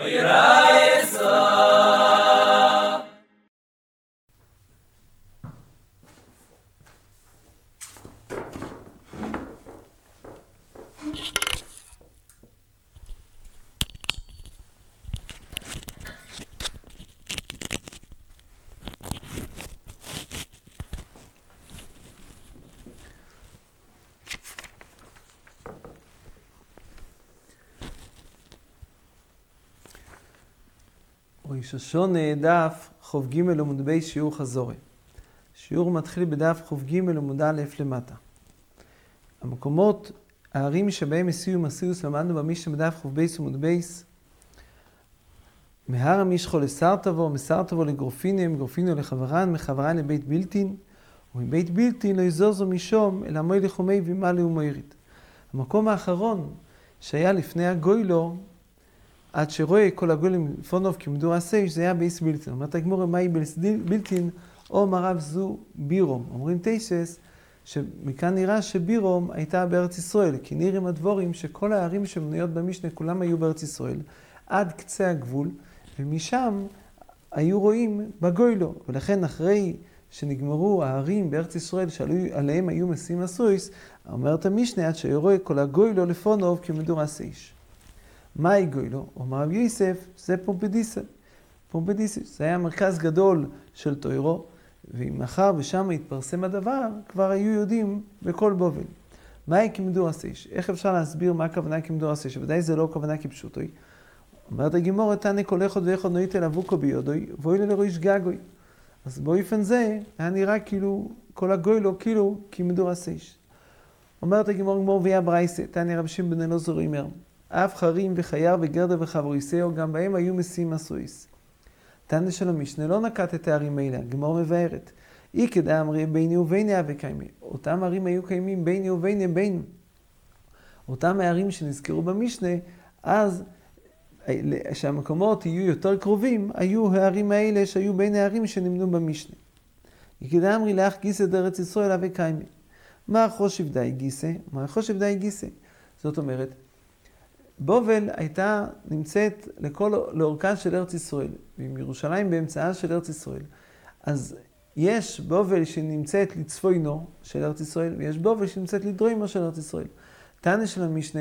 Oirá! ראש השנה דף כ"ג עמוד ב' שיעור חזרה. שיעור מתחיל בדף כ"ג עמוד א' למטה. המקומות, הערים שבהם השיאו משואות למדנו במשנה בדף כ"ב עמוד בית. מהר המשכו לסרטבו, מסרטבו לגרופיניהם, גרופיניו לחברן, מחברן לבית בילטין, ומבית בילטין לא יזוזו משום, אלא מוי לחומי וימלא ומוירית. המקום האחרון שהיה לפני הגולה, עד שרואה כל הגולה לפניו כמדורת האש, זה היה בית בלתין. אומרת הגמרא, מאי בית בלתין, אמר רב זו בירם. אומרים תוספות, שמכאן נראה שבירם הייתה בארץ ישראל, כי נראים הדברים שכל הערים שמנויות במשנה, כולם היו בארץ ישראל, עד קצה הגבול, ומשם היו רואים בגולה. ולכן אחרי שנגמרו הערים בארץ ישראל, שעליהם היו משיאים משואות, אומרת המשנה, עד שירואה כל הגוילו לפונוב כמדור הסייש. מהי גוילו? אומר רב יוסף, זה פומפדיסה. פומפדיסה, זה היה מרכז גדול של טוירו, ומאחר ושם התפרסם הדבר, כבר היו יודעים בכל בובל. מהי כמדור הסייש? איך אפשר להסביר מה הכוונה כמדור הסייש? ודאי זה לא הכוונה כפשוטוי. אומרת הגימור, תנא כל אחד ואחד נויט אל אבוקו ביודוי, ואוי ללרויש גגוי. אז באופן זה, היה נראה כאילו, כל הגוילו כאילו כמדור הסייש. אומרת הגימור גמור ויה ברייסה, תנא רב שמעון בן אלעזר אומר, אף חרים וחייר וגרדה וחבוריסאו, גם בהם היו משים מסויס. תנא של המשנה לא נקט את הערים האלה, הגמור מבארת. אי כדאי אמרי ביני וביני אבי קיימי. אותם ערים היו קיימים ביני וביני בינו. אותם הערים שנזכרו במשנה, אז שהמקומות יהיו יותר קרובים, היו הערים האלה שהיו בין הערים שנמנו במשנה. אי כדאי אמרי לאח גיסא דארץ ישראל אבי קיימי. מה חושב די גיסא? מה חושב די גיסא? זאת אומרת, בובל הייתה נמצאת לכל, לאורכה של ארץ ישראל, ועם ירושלים באמצעה של ארץ ישראל. אז יש בובל שנמצאת לצפוינו של ארץ ישראל, ויש בובל שנמצאת לדרוימו של ארץ ישראל. תנא של המשנה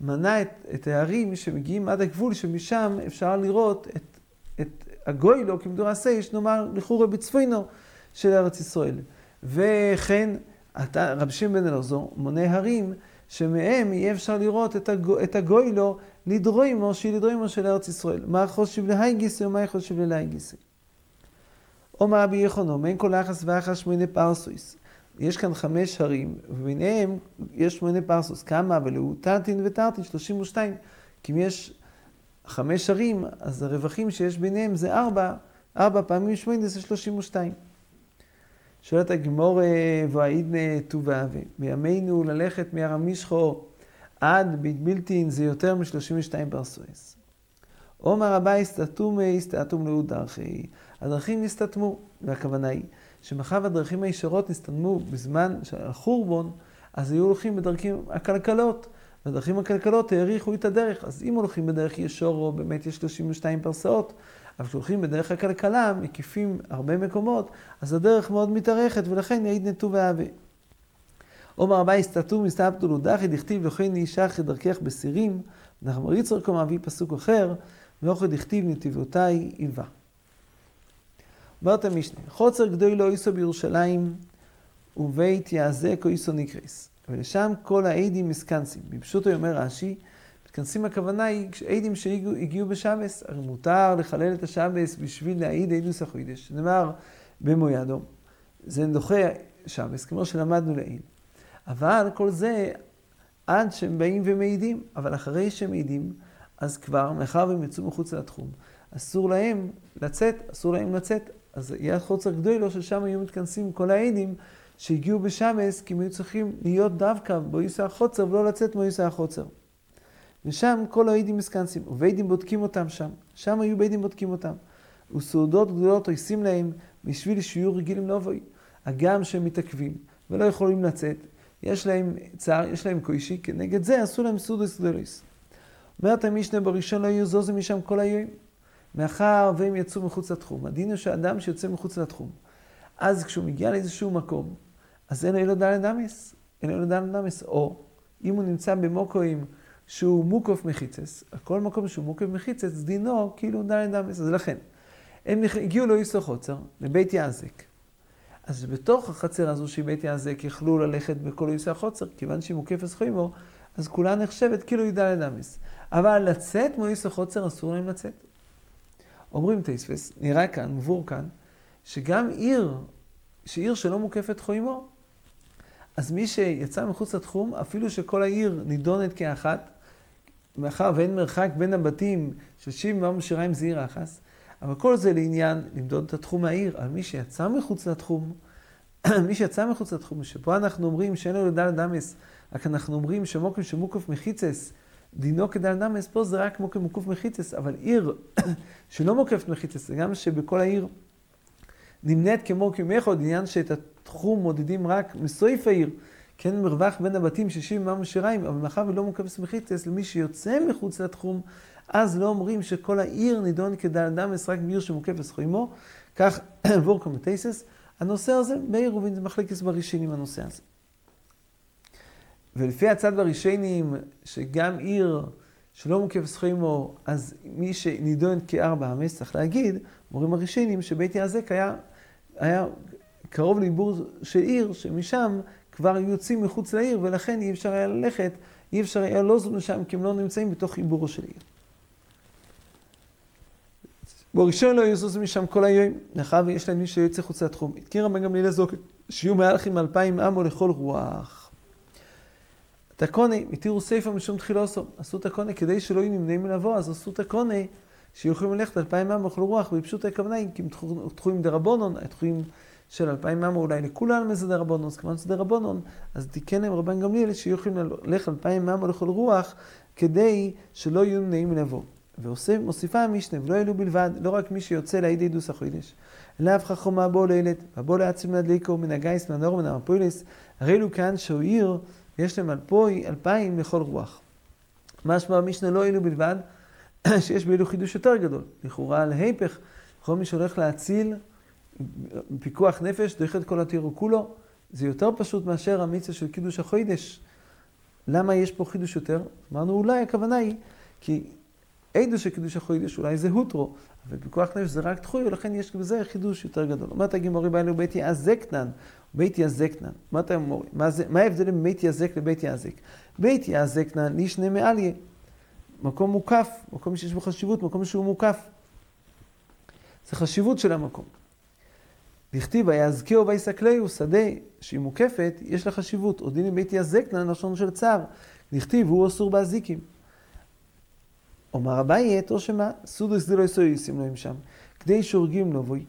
מנה את, את הערים שמגיעים עד הגבול, שמשם אפשר לראות את, את הגוילו כמדור הסייש, נאמר לכאורה בצפוינו של ארץ ישראל. וכן, רב שמעון בן אלעזור מונה הרים שמהם יהיה אפשר לראות את, הגו, את הגוילו לדרוימו, שהיא לדרוימו של ארץ ישראל. מה חושב להי גיסי ומה חושב ללהי גיסי. אומר רבי יחונו, מן כל אחס ואחס שמונה פרסויס. יש כאן חמש הרים, וביניהם יש שמונה פרסוס. כמה? טרטין וטרטין, 32. כי אם יש חמש הרים, אז הרווחים שיש ביניהם זה ארבע, ארבע פעמים שמונה זה 32. שואלת הגמור והעידנה טובה, בימינו ללכת מהר משחו עד בית בילטין זה יותר מ-32 פרסואס. עומר הבא הסתתומי הסתתום לאו דרכי. הדרכים נסתתמו, והכוונה היא שמאחר והדרכים הישרות נסתתמו בזמן של החורבון, אז היו הולכים בדרכים עקלקלות. והדרכים עקלקלות האריכו את הדרך. אז אם הולכים בדרך ישורו, באמת יש 32 פרסאות. אבל כשהולכים בדרך הכלכלה, מקיפים הרבה מקומות, אז הדרך מאוד מתארכת, ולכן יעיד נטו ואהבה. עומר אביי סתתו מסתבתו לודחי דכתיב לכן אישך את דרכך בסירים, ריצר כה מביא פסוק אחר, ואוכל דכתיב נתיבותיי איבה. אומרת המשנה, חוצר גדוי לא איסו בירושלים, ובית יעזה כה איסו נקרס. ולשם כל העדים מסקנסים. בפשוטו אומר רש"י, מתכנסים הכוונה היא עדים שהגיעו בשבס, הרי מותר לחלל את השבס בשביל להעיד עדוס החוידש. נאמר במו זה דוחה שבס, כמו שלמדנו לעיל. אבל כל זה עד שהם באים ומעידים, אבל אחרי שהם מעידים, אז כבר, מאחר והם יצאו מחוץ לתחום, אסור להם לצאת, אסור להם לצאת. אז יהיה חוצר גדולו ששם היו מתכנסים כל העדים שהגיעו בשבס, כי הם היו צריכים להיות דווקא בויסה החוצר ולא לצאת מויסה החוצר. ושם כל העדים מסקנסים, וביידים בודקים אותם שם. שם היו ביידים בודקים אותם. וסעודות גדולות עושים להם בשביל שיהיו רגילים לבואי. הגם שהם מתעכבים ולא יכולים לצאת, יש להם צער, יש להם קוישי, כנגד זה עשו להם סודוס גדולוס. אומרת המשנה בראשון לא יזוזו משם כל היום. מאחר והם יצאו מחוץ לתחום. הדין הוא שאדם שיוצא מחוץ לתחום. אז כשהוא מגיע לאיזשהו מקום, אז אין לו דלת אמס. אין לו דלת אמס. או אם הוא נמצא במוקואים שהוא מוקוף מחיצס, כל מקום שהוא מוקוף מחיצס, דינו כאילו דלת אמס. אז לכן, הם הגיעו לאיסו חוצר, לבית יעזק. אז בתוך החצר הזו של בית יעזק יכלו ללכת בכל איסו החוצר, כיוון שהיא מוקפת חוימו, אז כולה נחשבת כאילו היא דלת אמס. אבל לצאת מאיסו חוצר אסור להם לצאת. אומרים טייספס, נראה כאן, מבור כאן, שגם עיר, שעיר שלא מוקפת חוימו, אז מי שיצא מחוץ לתחום, אפילו שכל העיר נידונת כאחת, מאחר ואין מרחק בין הבתים של שיב מאום שיריים זה עיר אחס, אבל כל זה לעניין למדוד את התחום מהעיר. על מי שיצא מחוץ לתחום, מי שיצא מחוץ לתחום, שפה אנחנו אומרים שאין לו לדל דמס, רק אנחנו אומרים שמוקם שמוקף מחיצס, דינו כדל דמס, פה זה רק מוקף מוקף מחיצס, אבל עיר שלא מוקפת מחיצס, זה גם שבכל העיר נמנית כמו כמחוד, עניין שאת התחום מודדים רק מסויף העיר, כן מרווח בין הבתים שישים ממה שיריים, אבל מאחר ולא מוקפת מחיצס, למי שיוצא מחוץ לתחום, אז לא אומרים שכל העיר נידון כדל דמס רק בעיר שמוקפת סחוימו, כך וורקו מטייסס. הנושא הזה, מאיר רובין זה מחלקת בראשינים הנושא הזה. ולפי הצד בראשונים, שגם עיר שלא מוקף סחוימו, אז מי שנידון כארבע אמס, צריך להגיד, אומרים הראשונים, שבית יעזק היה, היה קרוב לעיבור של עיר, שמשם כבר היו יוצאים מחוץ לעיר, ולכן אי אפשר היה ללכת, אי אפשר היה לוז לשם, כי הם לא נמצאים בתוך עיבורו של עיר. בראשון לא יזוז משם כל היום, מאחר ויש להם מי שיוצא חוץ לתחום. התקיר רבן גמליאל לזוקת, שיהיו מהלכים אלפיים עמו לכל רוח. תקונה, התירו ספר משום תחילוסו. עשו תקונה כדי שלא יהיו נמנעים מלבוא, אז עשו תקונה שיהיו יכולים ללכת אלפיים עמו לכל רוח, ובפשוט הכוונה היא, כי הם תחויים דרבונון, התחויים של אלפיים עמו אולי לכולם איזה דרבונון, אז כמובן שזה דרבונון, אז תיקן להם רבן גמליאל שיהיו יכולים ללכת אלפיים עמו לכל רוח, כדי שלא יהיו נמנעים מלבוא. ומוסיפה המשנה, ולא אלו בלבד, לא רק מי שיוצא לידי דוס החוידש, לאו חכמה בו לילד, ובו לעצמי מדליקו מן הגייס, מן הנור, מן המפוילס, הרי אלו כאן שהוא עיר, יש להם אלפוי, אלפיים לכל רוח. משמע המשנה לא אלו בלבד, שיש באלו חידוש יותר גדול. לכאורה להיפך, כל מי שהולך להציל פיקוח נפש, דרך את כל התירו כולו, זה יותר פשוט מאשר המצווה של קידוש החוידש. למה יש פה חידוש יותר? אמרנו אולי הכוונה היא, כי עדו של קידוש החוידש אולי זה הוטרו, אבל פיקוח נפש זה רק תחוי, ולכן יש בזה חידוש יותר גדול. אומרת הגימורי באלו בית יעזקנן, בית יעזקנן. אומרת הגימורי, מה, מה ההבדל בין בית יעזק לבית יעזק? בית יעזקנן לישנה מעליה. מקום מוקף, מקום שיש בו חשיבות, מקום שהוא מוקף. זה חשיבות של המקום. לכתיב ויעזקהו ויסקלהו, שדה שהיא מוקפת, יש לה חשיבות. עוד הנה בית יעזקנן, לשון של צער. לכתיב הוא אסור באזיקים. אומר אביי, או שמה, סודוס דלא יסויסים להם שם, כדי שהורגים לו בוי.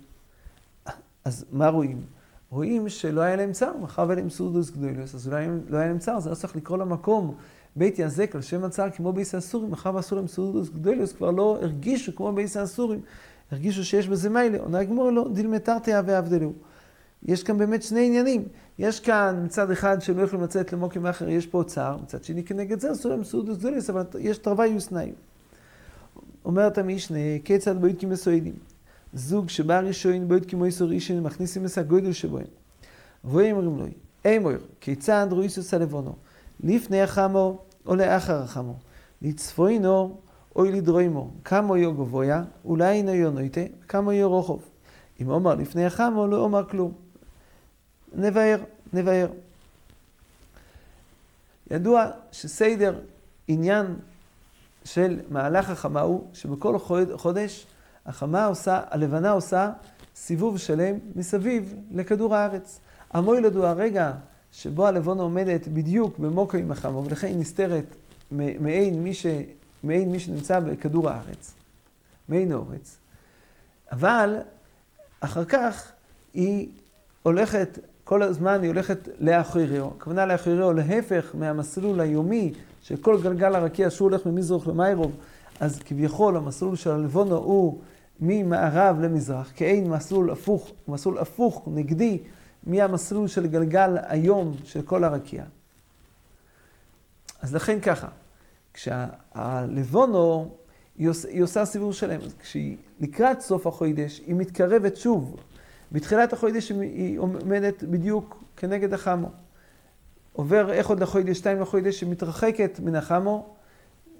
אז מה רואים? רואים שלא היה להם צער, מאחר והיה להם סודוס גדולוס, אז אולי לא היה להם צער, זה לא צריך לקרוא למקום בית יזק על שם הצער כמו בייס האסורים, מאחר ועשו להם סודוס גדולוס, כבר לא הרגישו כמו בייס האסורים, הרגישו שיש בזה מיילה, עונה הגמור לא, דילמתרתיה והבדלו. יש כאן באמת שני עניינים. יש כאן מצד אחד שהם לא יכולים לצאת למוקים אחר, יש פה צער, מצד שני כנגד זה עשו להם סודוס גדולוס, אבל יש תרווה יוסנאים. אומרת המשנה, כיצד בוית כמסוידים. זוג שבא ראשון בוית כמו איסור אישן, מכניסים את הגודל שבוהם. ואומרים לו, אמור, כיצד רואיסוס הלבונו, לפני החמו או לאחר החמו, לצפוינו או לדרוימו, כמה יו גבויה, אולי אינו יו נויטה, כמה יו רוחוב. אם אומר לפני החמו, לא אומר כלום. נבהר, נבהר. ידוע שסדר עניין של מהלך החמה הוא שבכל חודש החמה עושה, הלבנה עושה סיבוב שלם מסביב לכדור הארץ. המוילד הוא הרגע שבו הלבונה עומדת בדיוק במוקו עם החמה, ולכן היא נסתרת מעין מי, ש, מעין מי שנמצא בכדור הארץ, מעין אורץ. אבל אחר כך היא הולכת, כל הזמן היא הולכת לאחריו. הכוונה לאחריו להפך מהמסלול היומי של כל גלגל הרקיע שהוא הולך ממזרח למיירוב, אז כביכול המסלול של הלבונו הוא ממערב למזרח, כאין מסלול הפוך, מסלול הפוך, נגדי, מהמסלול של גלגל היום של כל הרקיע. אז לכן ככה, כשהלבונו, היא עושה, סיבוב שלם. כשהיא לקראת סוף החוידש, היא מתקרבת שוב. בתחילת החוידש היא עומדת בדיוק כנגד החמו. עובר איך עוד לחוידש, שתיים לחוידש, היא מתרחקת מן החמו,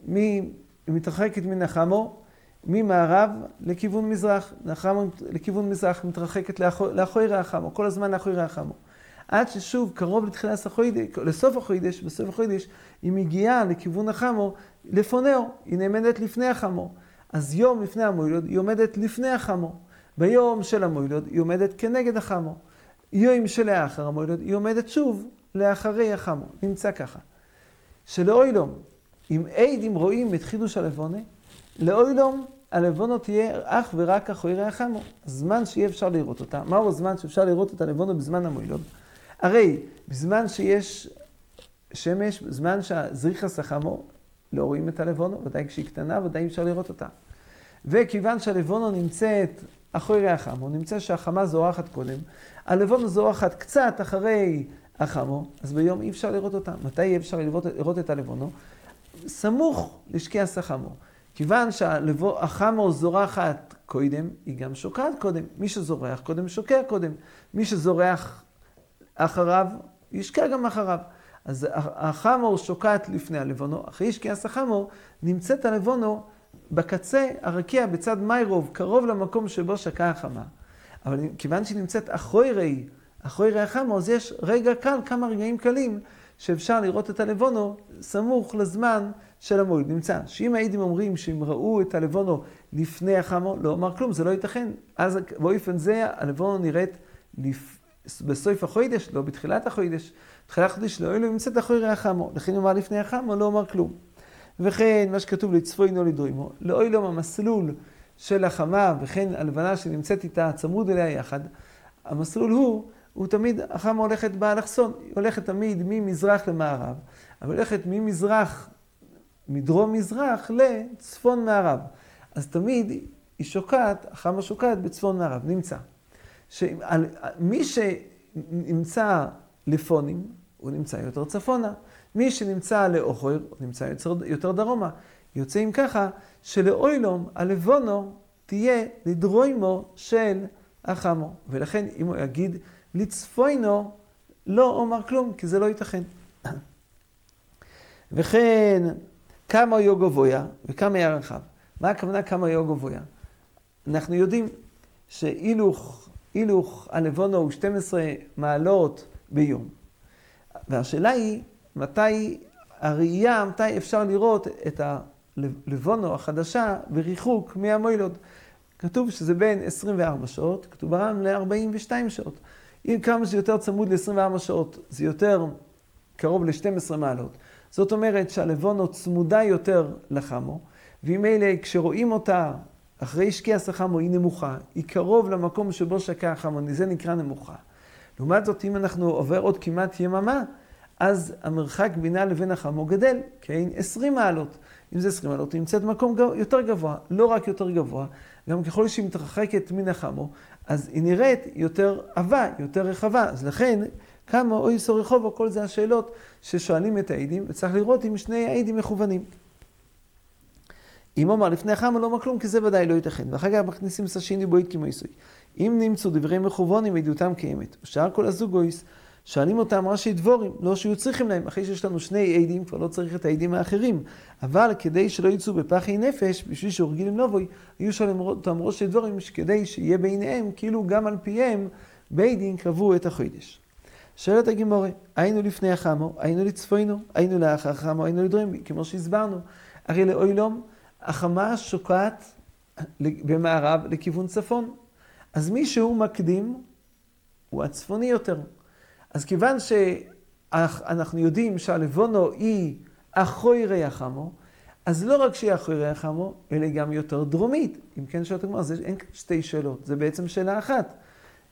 היא מתרחקת מן החמו, ממערב לכיוון מזרח, נחמו לכיוון מזרח, מתרחקת לאחורי החמו, כל הזמן לאחורי החמו. עד ששוב, קרוב לתחילת החוידש, לסוף החוידש, בסוף החוידש, היא מגיעה לכיוון החמו, לפונאו, היא נעמדת לפני החמו. אז יום לפני המוילוד, היא עומדת לפני החמו. ביום של המוילוד, היא עומדת כנגד החמו. יום שלאחר המוילוד, היא עומדת שוב לאחרי החמו. נמצא ככה. שלאוילום, אם עדים רואים את חידוש הלבונה, לאוילום הלבונו תהיה אך ורק אחורי החמו. זמן שיהיה אפשר לראות אותה. מהו הזמן שאפשר לראות את הלבונו בזמן המוילוד? הרי בזמן שיש שמש, בזמן שהזריחה סחמו, לא רואים את הלבונו, ודאי כשהיא קטנה, ודאי אפשר לראות אותה. וכיוון שהלבונו נמצאת אחרי החמו, נמצא שהחמה זורחת קודם, הלבונו זורחת קצת אחרי החמו, אז ביום אי אפשר לראות אותה. מתי אי אפשר לראות, לראות את הלבונו? סמוך לשקיע סחמו. כיוון שהחמו זורחת קודם, היא גם שוקעת קודם. מי שזורח קודם, שוקע קודם. מי שזורח אחריו, ישקע גם אחריו. אז החמור שוקעת לפני הלבונו, אחרי ישקיעס החמור, נמצאת הלבונו בקצה הרקיע בצד מיירוב, קרוב למקום שבו שקעה החמה. אבל כיוון שהיא נמצאת אחורי, אחורי החמור, אז יש רגע קל, כמה רגעים קלים, שאפשר לראות את הלבונו סמוך לזמן של המועד. נמצא שאם הייתם אומרים שהם ראו את הלבונו לפני החמור, לא אומר כלום, זה לא ייתכן. אז באופן זה הלבונו נראית לפ... בסוף החוידש, לא בתחילת החוידש. בתחילת החוידש לא אלו נמצאת אחרי החמו, לכן אמר לפני החמו, לא אמר כלום. וכן, מה שכתוב לצפוינו לדרימו, לאוילום המסלול של החמה, וכן הלבנה שנמצאת איתה, צמוד אליה יחד, המסלול הוא, הוא תמיד, החמה הולכת באלכסון, היא הולכת תמיד ממזרח למערב, אבל הולכת ממזרח, מדרום-מזרח לצפון מערב. אז תמיד היא שוקעת, החמה שוקעת בצפון מערב, נמצא. שמי שנמצא לפונים, הוא נמצא יותר צפונה. מי שנמצא לאוכר, הוא נמצא יותר, דרומה. יוצא אם ככה, שלאוילום, הלבונו, תהיה לדרוימו של החמו. ולכן, אם הוא יגיד לצפוינו, לא אומר כלום, כי זה לא ייתכן. וכן, כמה יו גבויה וכמה היה רחב. מה הכוונה כמה יו גבויה? אנחנו יודעים שהילוך הילוך הלבונו הוא 12 מעלות ביום. והשאלה היא, מתי הראייה, מתי אפשר לראות את הלבונו החדשה בריחוק מהמוילוד. כתוב שזה בין 24 שעות, כתוב ברם ל-42 שעות. אם כמה שזה יותר צמוד ל-24 שעות, זה יותר קרוב ל-12 מעלות. זאת אומרת שהלבונו צמודה יותר לחמו, ואם אלה, כשרואים אותה אחרי שקיע סחמו היא נמוכה, היא קרוב למקום שבו שקע החמוני, זה נקרא נמוכה. לעומת זאת, אם אנחנו עובר עוד כמעט יממה, אז המרחק בינה לבין החמו גדל, כן? 20 מעלות. אם זה 20 מעלות, היא נמצאת במקום יותר גבוה. לא רק יותר גבוה, גם ככל שהיא מתרחקת מן החמו, אז היא נראית יותר עבה, יותר רחבה. אז לכן, כמה אוי סור רחובו, כל זה השאלות ששואלים את העדים, וצריך לראות אם שני העדים מכוונים. אם אומר לפני החם לא אומר כלום, כי זה ודאי לא ייתכן. ואחר כך מכניסים בוית כמו יסוי. אם נמצאו דברי מכוונים, עדותם קיימת. ושאר כל הזוגויס, שואלים אותם ראשי דבורים, לא שיהיו צריכים להם, אחרי שיש לנו שני עדים, כבר לא צריך את העדים האחרים. אבל כדי שלא יצאו בפחי נפש, בשביל שהורגים לבוי, היו שואלים אותם ראשי דבורים, כדי שיהיה בעיניהם, כאילו גם על פיהם, בית דין קבעו את החוידש. שואלת הגימורה, היינו לפני החמו, היינו לצפוינו, היינו לאחר החמו, היינו לדרוים, כמו שהסברנו. הרי לאוילום, החמה שוקעת במערב לכיוון צפון. אז מי שהוא מקדים הוא הצפוני יותר. אז כיוון שאנחנו יודעים שהלבונו היא אחוירי החמו, אז לא רק שהיא אחוירי החמו, אלא גם יותר דרומית. אם כן שואלת הגמרא, אין שתי שאלות, זה בעצם שאלה אחת.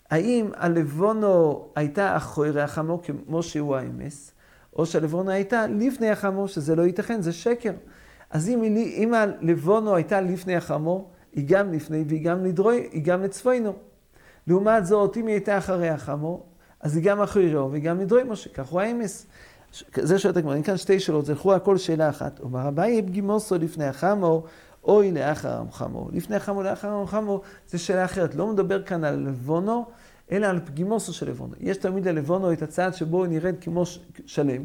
האם הלבונו הייתה אחוירי החמו כמו שהוא האמס, או שהלבונו הייתה לפני החמו, שזה לא ייתכן, זה שקר. אז אם, אם הלבונו הייתה לפני החמו, היא גם לפני והיא גם לדרוי, היא גם לצפוינו. לעומת זאת, אם היא הייתה אחרי החמו, אז היא גם אחריו והיא גם לדרוי משה, כך הוא האמס. זה שואלת הגמרא, אין כאן שתי שאלות, זה לכאורה כל שאלה אחת. אומר אביי פגימוסו לפני החמו, אוי לאחר המחמו. לפני החמו, לאחר המחמו, זה שאלה אחרת. לא מדבר כאן על לבונו, אלא על פגימוסו של לבונו. יש תמיד ללבונו את הצד שבו נרד כמו שלם,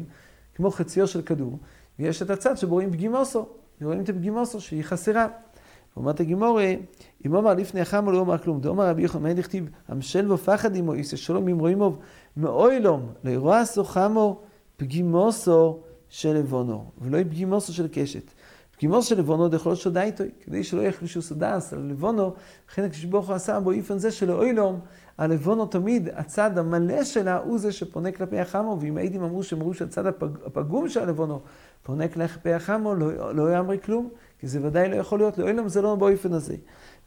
כמו חציו של כדור, ויש את הצד שבו רואים פגימוסו, רואים את הפגימוסו שהיא חסרה. אומרת הגימורי, אם אומר לפני החמו לא אומר כלום, דאמר רבי יוחנן, מה דכתיב, המשל בו פחד עמו, איסא שלום ממרואים מאוילום, לא ירוע חמו פגימוסו של לבונו, ולא פגימוסו של קשת. פגימוסו של לבונו דכל שודה איתו, כדי שלא יחלישו סודס על לבונו, לכן כשברוך הוא עשה בו איפן זה שלאוילום, הלבונו תמיד, הצד המלא שלה הוא זה שפונה כלפי החמו, ואם הייתם אמרו שהם אמרו שהצד הפג, הפגום של הלבונו פונה כלפי החמו, לא, לא יאמרי כלום, כי זה ודאי לא יכול להיות, לאוילום זה לא באופן הזה.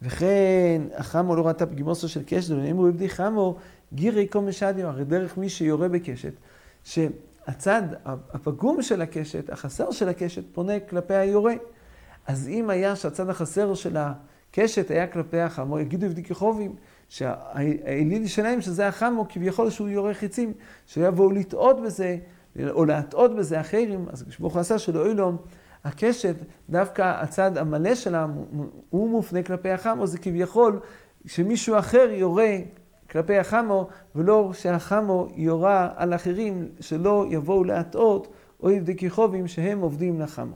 וכן, החמו לא ראתה פגימוסו של קשת, ונאמרו עבדי חמו, גירי קום משדיו, הרי דרך מי שיורה בקשת, שהצד הפגום של הקשת, החסר של הקשת, פונה כלפי היורה. אז אם היה שהצד החסר של הקשת היה כלפי החמו, יגידו עבדי כחובים, שהאליל שלהם שזה החמו, כביכול שהוא יורה חיצים, שיבואו לטעות בזה, או להטעות בזה אחרים, אז כשברוך הוא עשה שלא אילום, הקשת, דווקא הצד המלא שלה, הוא מופנה כלפי החמו, זה כביכול שמישהו אחר יורה כלפי החמו, ולא שהחמו יורה על אחרים שלא יבואו להטעות או יבדקי חובים שהם עובדים לחמו.